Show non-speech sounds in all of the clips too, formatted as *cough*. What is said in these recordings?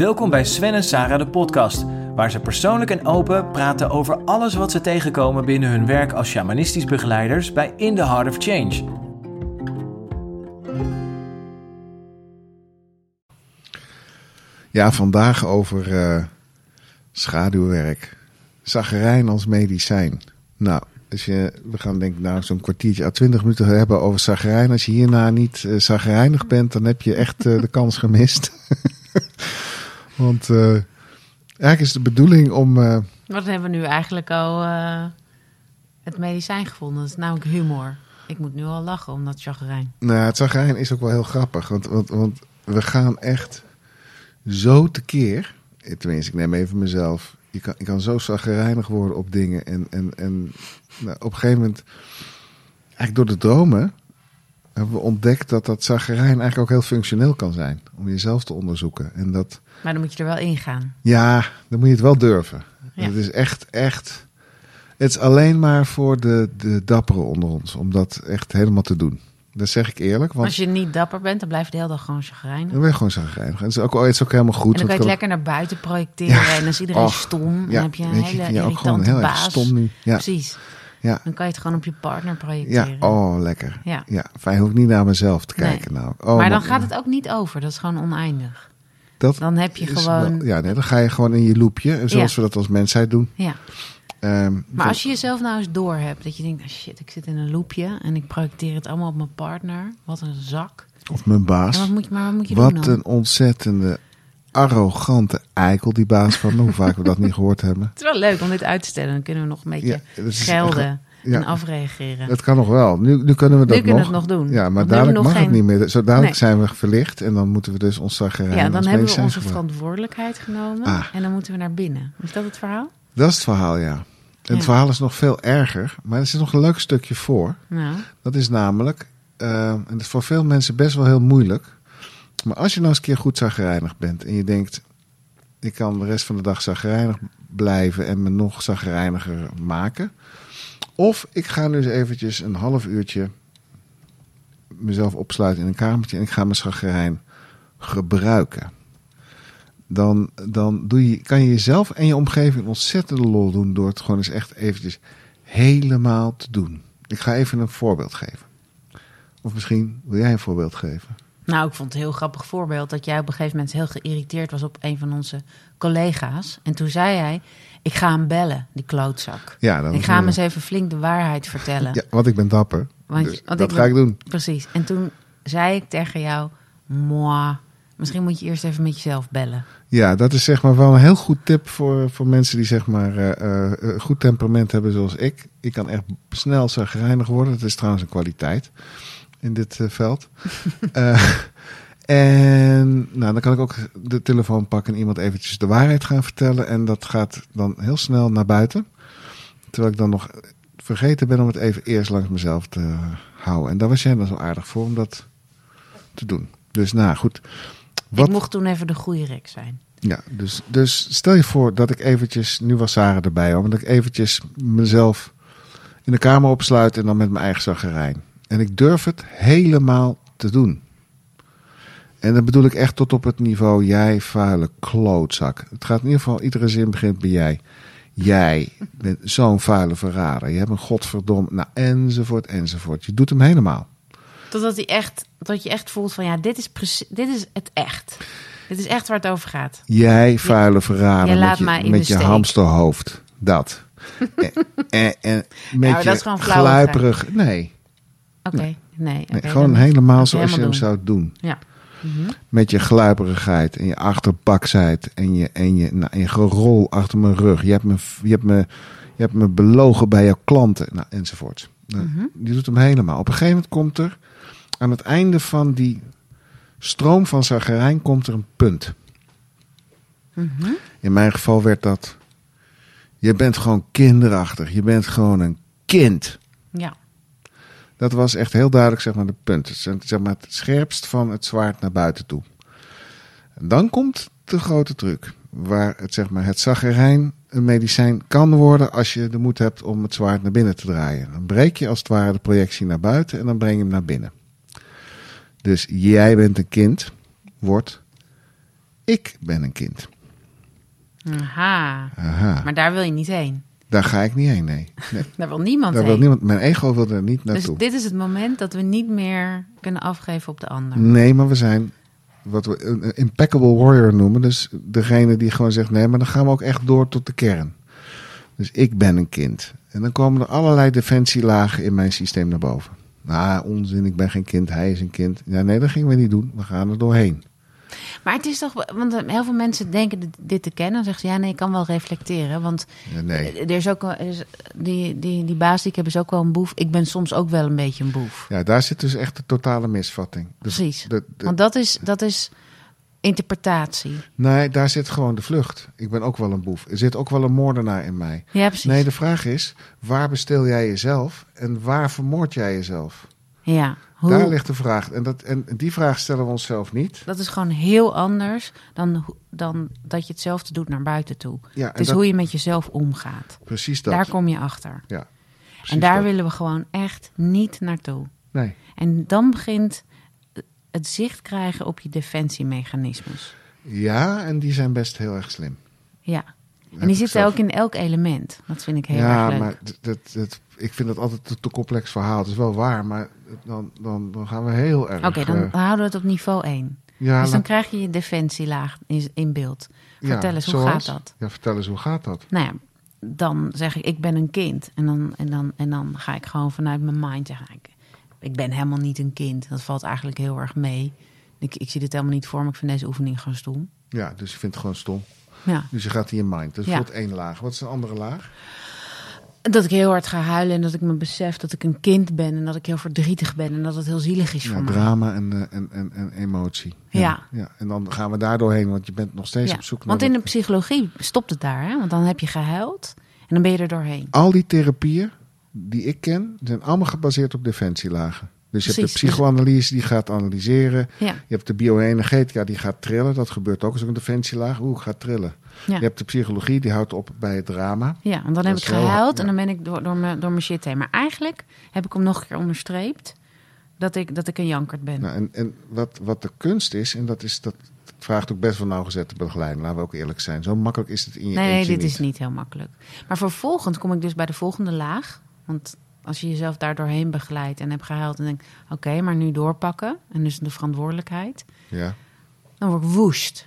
Welkom bij Sven en Sarah de podcast, waar ze persoonlijk en open praten over alles wat ze tegenkomen binnen hun werk als shamanistisch begeleiders bij In the Heart of Change. Ja, vandaag over eh, schaduwwerk. Zagerijn als medicijn. Nou, als je, we gaan denk ik nou zo'n kwartiertje à twintig minuten hebben over zagerijn. Als je hierna niet uh, bent, dan heb je echt uh, de kans gemist. *laughs* Want uh, eigenlijk is de bedoeling om. Wat hebben we nu eigenlijk al het medicijn gevonden? Dat is namelijk humor. Ik moet nu al lachen om dat chagrijn. Nou, het chagrijn is ook wel heel grappig. Want, want, want we gaan echt zo tekeer. Tenminste, ik neem even mezelf. Je kan, je kan zo zagrijnig worden op dingen. En, en, en nou, op een gegeven moment, eigenlijk door de dromen, hebben we ontdekt dat dat zagrijn eigenlijk ook heel functioneel kan zijn. Om jezelf te onderzoeken. En dat, maar dan moet je er wel in gaan. Ja, dan moet je het wel durven. Ja. Het is echt, echt. Het is alleen maar voor de, de dapperen onder ons om dat echt helemaal te doen. Dat zeg ik eerlijk. Want Als je niet dapper bent, dan blijf je de hele dag gewoon chagrijnig. Dan ben je gewoon chagrijnig. En het is ook, het is ook helemaal goed. En dan kan je het lekker naar buiten projecteren. Ja. En dan is iedereen Och, stom. En ja, dan heb je een hele je, irritante heel baas. Stom nu. Ja. Precies. Ja. Dan kan je het gewoon op je partner projecteren. Ja, oh lekker. Ja. ja. Fijn, hoef ik niet naar mezelf te kijken. Nee. Nou. Oh, maar dan gaat het ook niet over. Dat is gewoon oneindig. Dat dan heb je gewoon... Wel, ja, nee, dan ga je gewoon in je loopje. Zoals we dat als mensheid doen. Ja. Um, Maar als je jezelf nou eens door hebt, dat je denkt, ah, shit, ik zit in een loopje en ik projecteer het allemaal op mijn partner. Wat een zak. Of mijn baas. En wat moet je, maar wat moet je Wat doen dan? een ontzettende, arrogante eikel, die baas van me. Hoe vaak we dat niet gehoord hebben. Het is wel leuk om dit uit te stellen. Dan kunnen we nog een beetje Ja, echt- ja. en afreageren. Dat kan nog wel. Nu, nu kunnen we dat Nu kunnen nog. het nog doen. Ja, maar dadelijk mag het niet meer. Zo dadelijk Nee. zijn we verlicht en dan moeten we dus ons zagrijn ja, dan hebben we onze verantwoordelijkheid genomen Ah. en dan moeten we naar binnen. Is dat het verhaal? Dat is het verhaal, ja. En Ja. het verhaal is nog veel erger, maar er zit nog een leuk stukje voor. Nou, Dat is namelijk, eh, en dat is voor veel mensen best wel heel moeilijk. Maar als je nou eens een keer goed zagrijnig bent en je denkt, ik kan de rest van de dag zagrijnig blijven en me nog zagrijniger maken. Of ik ga nu eens eventjes een half uurtje mezelf opsluiten in een kamertje en ik ga mijn zagrijn gebruiken. Dan, dan doe je, kan je jezelf en je omgeving ontzettende lol doen door het gewoon eens echt eventjes helemaal te doen. Ik ga even een voorbeeld geven. Of misschien wil jij een voorbeeld geven? Nou, ik vond het een heel grappig voorbeeld dat jij op een gegeven moment heel geïrriteerd was op een van onze collega's. En toen zei hij, ik ga hem bellen, die klootzak. Ja, dan Ik ga hem eens even flink de waarheid vertellen. *laughs* Ja, want ik ben dapper. Want- Dus want dat ik ga ben- ik doen. Precies. En toen zei ik tegen jou, moi, misschien moet je eerst even met jezelf bellen. Ja, dat is zeg maar wel een heel goed tip voor, voor mensen die zeg maar eh, eh, goed temperament hebben zoals ik. Ik kan echt snel zagrijnig worden. Dat is trouwens een kwaliteit in dit eh, veld. *laughs* Eh, en nou, dan kan ik ook de telefoon pakken en iemand eventjes de waarheid gaan vertellen. En dat gaat dan heel snel naar buiten. Terwijl ik dan nog vergeten ben om het even eerst langs mezelf te houden. En daar was jij dan zo aardig voor om dat te doen. Dus nou goed. Wat, Ik mocht toen even de goede rek zijn. ja, dus, dus stel je voor dat ik eventjes, nu was Sarah erbij hoor, dat ik eventjes mezelf in de kamer opsluit en dan met mijn eigen zaggerijn. En ik durf het helemaal te doen. En dan bedoel ik echt tot op het niveau jij vuile klootzak. Het gaat in ieder geval, iedere zin begint bij jij. Jij bent zo'n vuile verrader. Je hebt een godverdomme, nou enzovoort enzovoort. Je doet hem helemaal. Totdat hij echt, dat je echt voelt van ja, dit is, precies, dit is het echt. Dit is echt waar het over gaat. Jij vuile verrader jij laat met je, met je hamsterhoofd. Dat. *laughs* en, en, en met maar dat je is gewoon gluiperig... Nee, Oké, nee. gewoon helemaal zoals je hem helemaal zou doen. Ja. Mhm. Met je gluiperigheid en je achterpaksheid en je, en je, nou, en je gerol achter mijn rug. Je hebt me, je hebt me, je hebt me belogen bij jouw klanten, nou, enzovoort. Nou, Mhm. Je doet hem helemaal. Op een gegeven moment komt er aan het einde van die stroom van zagerijn komt er een punt. Mhm. In mijn geval werd dat. Je bent gewoon kinderachtig. Je bent gewoon een kind. Ja. Dat was echt heel duidelijk zeg maar, de punt. Het, zeg maar, het scherpst van het zwaard naar buiten toe. En dan komt de grote truc. Waar het, zeg maar, het zagerijn een medicijn kan worden als je de moed hebt om het zwaard naar binnen te draaien. Dan breek je als het ware de projectie naar buiten en dan breng je hem naar binnen. Dus jij bent een kind, wordt Ik ben een kind. Aha. Aha. Maar daar wil je niet heen. Daar ga ik niet heen, nee. nee *laughs* Daar wil niemand daar heen. wil niemand, mijn ego wil er niet dus naartoe. dit is het moment dat we niet meer kunnen afgeven op de ander. Nee, maar we zijn wat we een een impeccable warrior noemen. Dus degene die gewoon zegt: nee, maar dan gaan we ook echt door tot de kern. Dus ik ben een kind. En dan komen er allerlei defensielagen in mijn systeem naar boven. Nou, onzin, ik ben geen kind, hij is een kind. Ja, nee, dat gingen we niet doen. We gaan er doorheen. Maar het is toch, want eh, heel veel mensen denken dit- te kennen. Dan zeggen ze ja, nee, ik kan wel reflecteren. Want Ja, nee. er is ook er is, die, die, die baas die ik heb is ook wel een boef. Ik ben soms ook wel een beetje een boef. Ja, daar zit dus echt de totale misvatting. Dus Precies. de- de- Want dat is, dat is interpretatie. nee, daar zit gewoon de vlucht. Ik ben ook wel een boef. Er zit ook wel een moordenaar in mij. Ja, precies. Nee, de vraag is: waar bestel jij jezelf en waar vermoord jij jezelf? ja. Hoe, Daar ligt de vraag. En, dat, en die vraag stellen we onszelf niet. Dat is gewoon heel anders dan, dan dat je hetzelfde doet naar buiten toe. Ja, Het is dat- hoe je met jezelf omgaat. Precies dat. Daar kom je achter. ja, en daar dat. willen we gewoon echt niet naartoe. Nee. En dan begint het zicht krijgen op je defensiemechanismes. Ja, en die zijn best heel erg slim. Ja. En die zelf- ook in elk element. Dat vind ik heel ja, erg leuk. maar dat, dat, ik vind dat altijd een te complex verhaal. Het is wel waar, maar dan, dan, dan gaan we heel erg... Oké, dan eh, houden we het op niveau 1. ja, dus dan krijg je je defensielaag in, in beeld. ja, Vertel eens, hoe zoals? gaat dat? Ja, vertel eens, hoe gaat dat? Nou ja, dan zeg ik, ik ben een kind. En dan, en dan, en dan ga ik gewoon vanuit mijn mind zeggen, ik, ik ben helemaal niet een kind. Dat valt eigenlijk heel erg mee. Ik, ik zie dit helemaal niet voor me. Ik vind deze oefening gewoon stom. Ja, dus je vindt het gewoon stom. Ja. Dus je gaat in je mind. Dat is Ja. één laag. Wat is een andere laag? Dat ik heel hard ga huilen en dat ik me besef dat ik een kind ben. En dat ik heel verdrietig ben en dat het heel zielig is Ja, voor mij. drama en, eh, en, en, en emotie. Ja. ja. En dan gaan we daar doorheen, want je bent nog steeds Ja, op zoek naar... Want in de psychologie stopt het daar. Hè? Want dan heb je gehuild en dan ben je er doorheen. Al die therapieën die ik ken, zijn allemaal gebaseerd op defensielagen. Dus je hebt de dus- psychoanalyse die gaat analyseren. Ja, Je hebt de bioenergetica die gaat trillen. Dat gebeurt ook als ook een defensielaag. Oeh, ik ga trillen. ja. Je hebt de psychologie die houdt op bij het drama. ja want dan heb ik gehuild ja. en dan ben ik door, door, mijn, door mijn shit heen. Maar eigenlijk heb ik hem nog een keer onderstreept dat ik, dat ik een jankert ben. Nou, en en wat, wat de kunst is, en dat, is, dat vraagt ook best wel nauwgezette begeleiding. Laten we ook eerlijk zijn. Zo makkelijk is het in je nee, nee, dit niet. is niet heel makkelijk. Maar vervolgens kom ik dus bij de volgende laag. Want als je jezelf daar doorheen begeleidt en hebt gehuild en denkt... oké, maar nu doorpakken en dus de verantwoordelijkheid... Ja. dan word ik woest.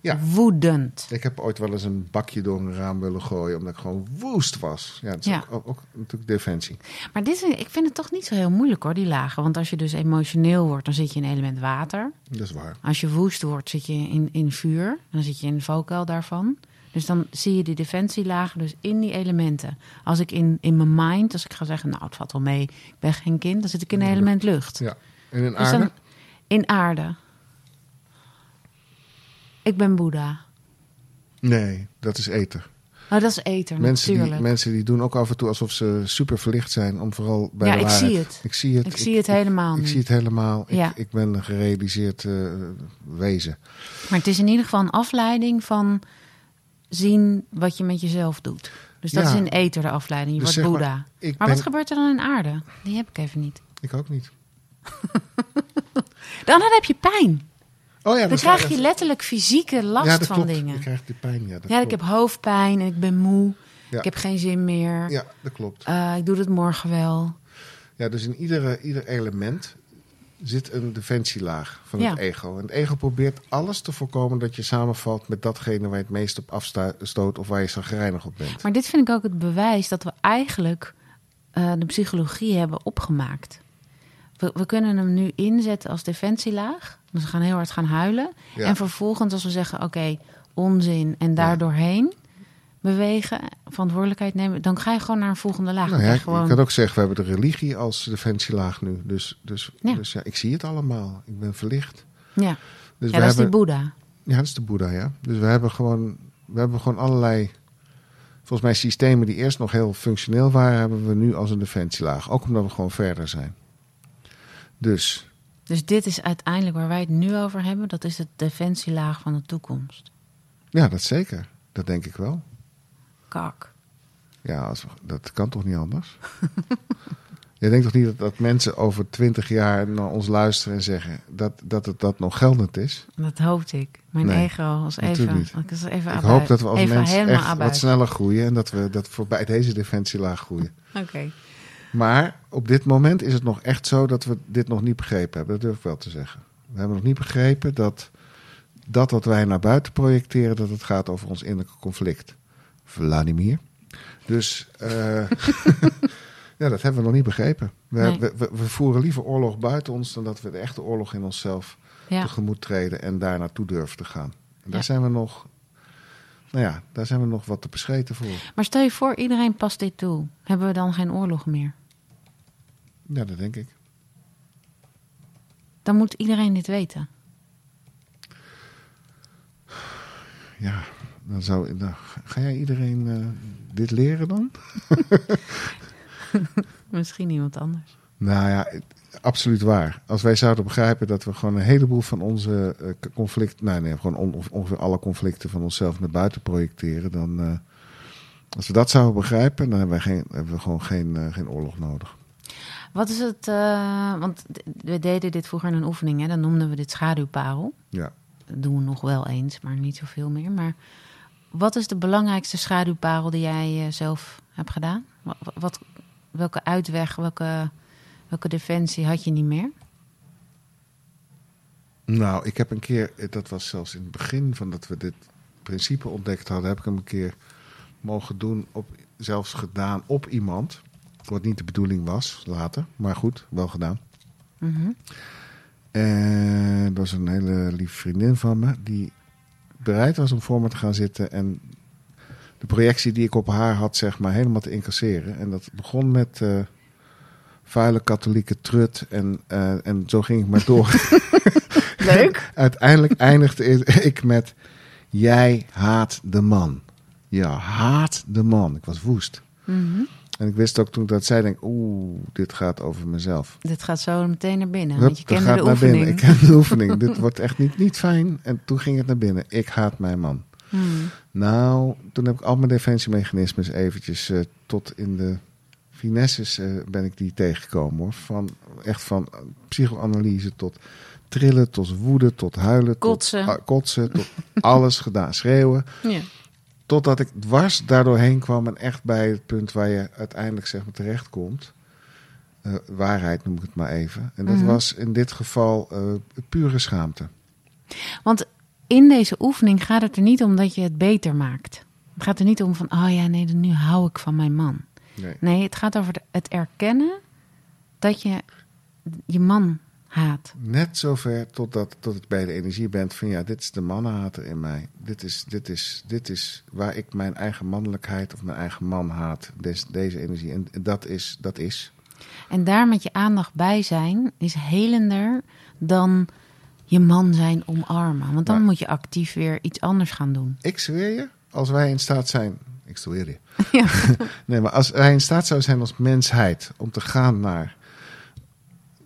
Ja. Woedend. Ik heb ooit wel eens een bakje door een raam willen gooien, omdat ik gewoon woest was. Ja, is Ja. Ook, ook natuurlijk defensie. Maar dit is, ik vind het toch niet zo heel moeilijk hoor, die lagen. Want als je dus emotioneel wordt, dan zit je in element water. Dat is waar. Als je woest wordt, zit je in, in vuur. En dan zit je in de valkuil daarvan. Dus dan zie je die defensielagen dus in die elementen. Als ik in, in mijn mind, als ik ga zeggen, nou het valt wel mee, ik ben geen kind, dan zit ik in een element lucht. Ja. En in Dus aarde? in aarde. Ik ben Boeddha. Nee, dat is ether. Oh, dat is ether, Mensen die, mensen die doen ook af en toe alsof ze super verlicht zijn om vooral bij Ja, de ik waarheid- zie het. Ik zie het. Ik zie het helemaal Ik, zie het helemaal. Ja. Ik, ik ben een gerealiseerd eh, wezen. Maar het is in ieder geval een afleiding van zien wat je met jezelf doet. Dus dat Ja. is in ether de afleiding. Je Dus wordt maar, Boeddha. Ik Maar ben, wat gebeurt er dan in aarde? Die heb ik even niet. Ik ook niet. *laughs* Dan, dan heb je pijn. Oh ja, Dan krijg je letterlijk fysieke last ja, dat van klopt. dingen. Je krijgt die pijn, ja. Dat Ja, ik heb hoofdpijn en ik ben moe. Ja. Ik heb geen zin meer. Ja, dat klopt. Eh, ik doe het morgen wel. Ja, dus in iedere, ieder element zit een defensielaag van Ja. het ego. En het ego probeert alles te voorkomen dat je samenvalt met datgene waar je het meest op afstoot of waar je zagrijnig op bent. Maar dit vind ik ook het bewijs dat we eigenlijk eh, de psychologie hebben opgemaakt. We, we kunnen hem nu inzetten als defensielaag. Dus we gaan heel hard gaan huilen. Ja. En vervolgens als we zeggen, oké, onzin en daar Ja. Bewegen, verantwoordelijkheid nemen, dan ga je gewoon naar een volgende laag. Nou ja, gewoon... kan ook zeggen, we hebben de religie als defensielaag nu. Dus, dus, Ja. dus ja, ik zie het allemaal. Ik ben verlicht. Ja, Dus ja we dat is die hebben, Boeddha. Ja, dat is de Boeddha, ja. Dus we hebben gewoon, we hebben gewoon allerlei, volgens mij systemen die eerst nog heel functioneel waren, hebben we nu als een defensielaag. Ook omdat we gewoon verder zijn. Dus, Dus dit is uiteindelijk waar wij het nu over hebben. Dat is de defensielaag van de toekomst. ja, dat zeker. Dat denk ik wel. Kak. Ja, als dat kan toch niet anders? *laughs* Je denkt toch niet dat, dat mensen over twintig jaar naar ons luisteren en zeggen dat, dat het dat nog geldend is? Dat hoopte ik. Mijn Nee, ego was natuurlijk even... niet. Ik, was even Ik hoop dat we als mensen echt wat sneller groeien en dat we dat voorbij deze defensielaag groeien. *laughs* Oké. Maar op dit moment is het nog echt zo dat we dit nog niet begrepen hebben. Dat durf ik wel te zeggen. We hebben nog niet begrepen dat dat wat wij naar buiten projecteren, dat het gaat over ons innerlijke conflict. Vladimir. Dus eh, *laughs* *laughs* ja, dat hebben we nog niet begrepen. We, Nee. we, we, we voeren liever oorlog buiten ons dan dat we de echte oorlog in onszelf Ja. tegemoet treden en daar naartoe durven te gaan. En daar Ja. zijn we nog, nou ja, daar zijn we nog wat te bescheten voor. Maar stel je voor, iedereen past dit toe. Hebben we dan geen oorlog meer? Ja, dat denk ik. Dan moet iedereen dit weten. Ja, dan zou, dan, ga jij iedereen eh, dit leren dan? *laughs* Misschien iemand anders. Nou ja, absoluut waar. Als wij zouden begrijpen dat we gewoon een heleboel van onze eh, conflicten, nou nee, gewoon on- ongeveer alle conflicten van onszelf naar buiten projecteren, dan, eh, als we dat zouden begrijpen, dan hebben we, geen, hebben we gewoon geen, geen oorlog nodig. Wat is het... want we deden dit vroeger in een oefening. Hè? Dan noemden we dit schaduwparel. Ja. Dat doen we nog wel eens, maar niet zoveel meer. Maar wat is de belangrijkste schaduwparel die jij eh, zelf hebt gedaan? Wat, wat, welke uitweg, welke, welke defensie had je niet meer? Nou, ik heb een keer, eh, dat was zelfs in het begin van dat we dit principe ontdekt hadden, heb ik hem een keer mogen doen, op, zelfs gedaan op iemand. Wat niet de bedoeling was later, maar goed, wel gedaan. Mhm. En dat was een hele lieve vriendin van me die bereid was om voor me te gaan zitten en de projectie die ik op haar had, zeg maar, helemaal te incasseren. En dat begon met eh, vuile katholieke trut en, eh, en zo ging ik maar door. *laughs* Leuk. *laughs* Uiteindelijk eindigde ik met: Jij haat de man. Ja, haat de man. Ik was woest. Mhm. En ik wist ook toen ik dat zei, denk oeh, dit gaat over mezelf. Dit gaat zo meteen naar binnen, Hup, want je kende gaat de naar oefening. binnen. Ik ken de oefening. *laughs* dit wordt echt niet, niet fijn. En toen ging het naar binnen. Ik haat mijn man. Hmm. Nou, toen heb ik al mijn defensiemechanismes eventjes eh, tot in de finesses eh, ben ik die tegengekomen. Hoor. Van, echt van psychoanalyse tot trillen, tot woede, tot huilen. Kotsen. Tot, kotsen, *laughs* tot alles gedaan. Schreeuwen. Ja. Totdat ik dwars daardoor heen kwam en echt bij het punt waar je uiteindelijk zeg maar terechtkomt. Eh, waarheid noem ik het maar even. En dat Mhm. was in dit geval eh, pure schaamte. Want in deze oefening gaat het er niet om dat je het beter maakt. Het gaat er niet om van, oh ja, nee, nu hou ik van mijn man. Nee. Nee, het gaat over het erkennen dat je je man haat. Net zover totdat tot ik bij de energie ben van ja, dit is de mannenhater in mij. Dit is, dit is, dit is waar ik mijn eigen mannelijkheid of mijn eigen man haat. Des, deze energie. En dat is, dat is. En daar met je aandacht bij zijn is helender dan je man zijn omarmen. Want dan Maar- moet je actief weer iets anders gaan doen. Ik zweer je, als wij in staat zijn. Ik zweer je. *laughs* Ja. *laughs* Nee, maar als wij in staat zouden zijn als mensheid om te gaan naar.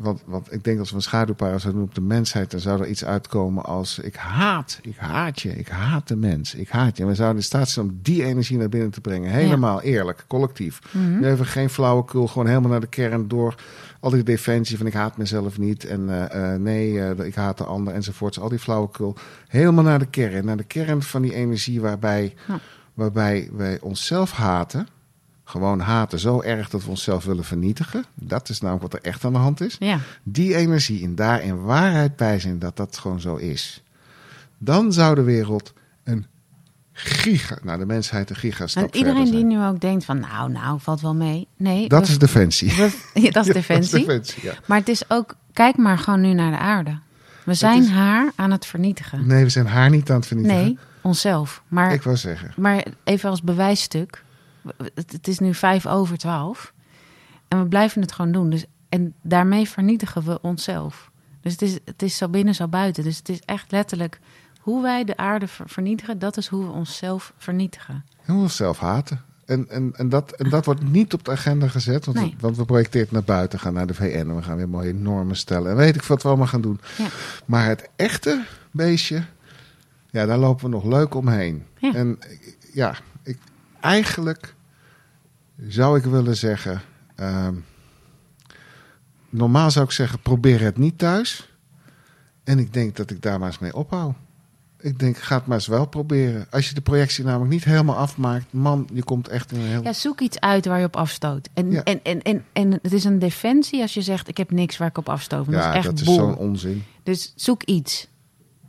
Want, want ik denk als we een schaduwpaar zouden doen op de mensheid, dan zou er iets uitkomen als: Ik haat, ik haat je, ik haat de mens, ik haat je. En we zouden in staat zijn om die energie naar binnen te brengen. Helemaal eerlijk, collectief. Mhm. Nu even geen flauwekul, gewoon helemaal naar de kern door. Al die defensie van ik haat mezelf niet en eh, eh, nee, eh, ik haat de ander enzovoorts. Al die flauwekul. Helemaal naar de kern. Naar de kern van die energie waarbij, Ja. waarbij wij onszelf haten. Gewoon haten zo erg dat we onszelf willen vernietigen. Dat is namelijk wat er echt aan de hand is. ja. Die energie en daar in waarheid bij zijn dat dat gewoon zo is. Dan zou de wereld een giga, nou de mensheid een gigastap En iedereen die nu ook denkt van, nou, nou, valt wel mee. Nee, Dat we- is defensie. *laughs* we- ja, dat is *laughs* Ja, defensie. defensie, ja. Maar het is ook, kijk maar gewoon nu naar de aarde. We zijn is- haar aan het vernietigen. Nee, we zijn haar niet aan het vernietigen. Nee, onszelf. Maar, Ik wou zeggen. maar even als bewijsstuk. Het, is nu vijf over twaalf. En we blijven het gewoon doen. Dus, en daarmee vernietigen we onszelf. Dus het is, het is zo binnen, zo buiten. Dus het is echt letterlijk hoe wij de aarde ver- vernietigen. Dat is hoe we onszelf vernietigen. En we onszelf haten. En, en, en, dat, en dat wordt niet op de agenda gezet. Want, Nee. we, want we projecteren het naar buiten, gaan naar de VN en we gaan weer mooie normen stellen. En weet ik wat we allemaal gaan doen. Ja. Maar het echte beestje, ja, daar lopen we nog leuk omheen. Ja. En ja, ik, eigenlijk zou ik willen zeggen, ehm, normaal zou ik zeggen, probeer het niet thuis. En ik denk dat ik daar maar eens mee ophoud. Ik denk, ga het maar eens wel proberen. Als je de projectie namelijk niet helemaal afmaakt, man, je komt echt in een heel... Ja, zoek iets uit waar je op afstoot. En, Ja. en, en, en, en het is een defensie als je zegt: Ik heb niks waar ik op afstoot. Want dat is echt dat is zo'n onzin. Dus zoek iets.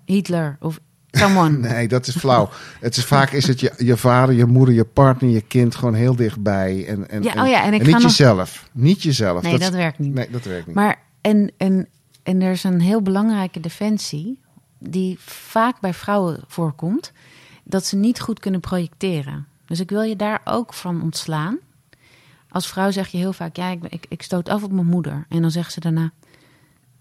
Hitler of someone. *laughs* Nee, dat is flauw. het is vaak is het je, je vader, je moeder, je partner, je kind gewoon heel dichtbij. En, en, Ja, oh ja, en ik niet nog- jezelf. Niet jezelf. Nee, dat werkt niet. Nee, dat werkt niet. Maar en, en, en er is een heel belangrijke defensie die vaak bij vrouwen voorkomt, dat ze niet goed kunnen projecteren. Dus ik wil je daar ook van ontslaan. Als vrouw zeg je heel vaak, ja, ik, ik, ik stoot af op mijn moeder. En dan zegt ze daarna,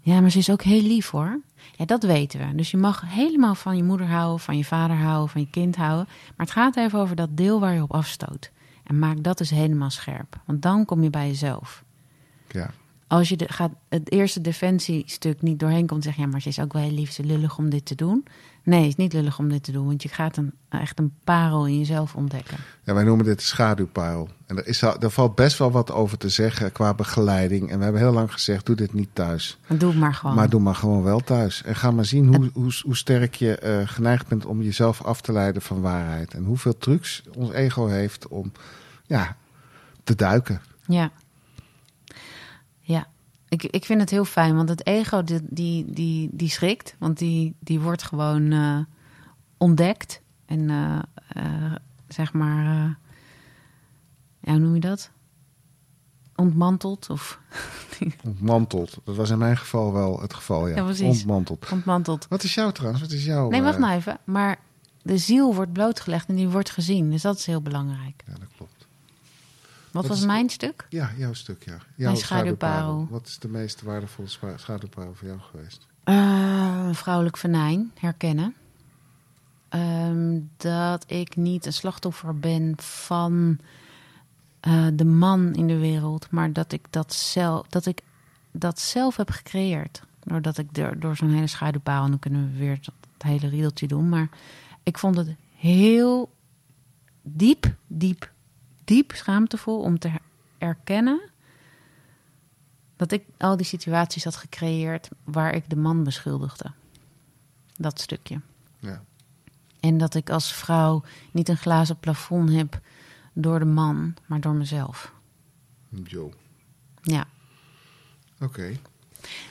ja, maar ze is ook heel lief hoor. Ja, dat weten we. Dus je mag helemaal van je moeder houden, van je vader houden, van je kind houden. Maar het gaat even over dat deel waar je op afstoot. En maak dat dus helemaal scherp. Want dan kom je bij jezelf ja. Als je de, gaat, het eerste defensiestuk niet doorheen komt, zeg je ja, maar ze is ook wel heel lief, ze lullig om dit te doen. Nee, het is niet lullig om dit te doen, want je gaat een, echt een parel in jezelf ontdekken. ja, wij noemen dit de schaduwparel. En er, is, er valt best wel wat over te zeggen qua begeleiding. En we hebben heel lang gezegd, doe dit niet thuis. Maar doe het maar gewoon. Maar doe maar gewoon wel thuis. En ga maar zien hoe, hoe, hoe sterk je eh, geneigd bent om jezelf af te leiden van waarheid. En hoeveel trucs ons ego heeft om ja, te duiken. Ja. Ja. Ik, ik vind het heel fijn, want het ego die, die, die, die schrikt. Want die, die wordt gewoon eh, ontdekt. En eh, eh, zeg maar, ja, hoe noem je dat? Ontmanteld of *laughs* Ontmanteld. Dat was in mijn geval wel het geval, ja. Ja. Ontmanteld. ontmanteld. Wat is jouw trouwens? Wat is jouw... Nee, wacht nou even. Maar de ziel wordt blootgelegd en die wordt gezien. Dus dat is heel belangrijk. Ja, dat. Wat Wat was mijn stuk? Ja, jouw stuk, ja. Jouw schaduwparel. Wat is de meest waardevolle scha- schaduwparel voor jou geweest? Een vrouwelijk venijn, herkennen. Ehm, dat ik niet een slachtoffer ben van eh, de man in de wereld, maar dat ik dat zelf, dat ik dat zelf heb gecreëerd. Doordat ik door, door zo'n hele schaduwpaal, en dan kunnen we weer het hele riedeltje doen. Maar ik vond het heel diep, diep, diep schaamtevol om te erkennen dat ik al die situaties had gecreëerd waar ik de man beschuldigde. Dat stukje. Ja. En dat ik als vrouw niet een glazen plafond heb door de man, maar door mezelf. Jo. Ja. Oké.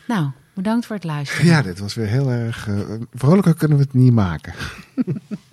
Nou, bedankt voor het luisteren. Ja, dit was weer heel erg... eh, vrolijker kunnen we het niet maken. *laughs*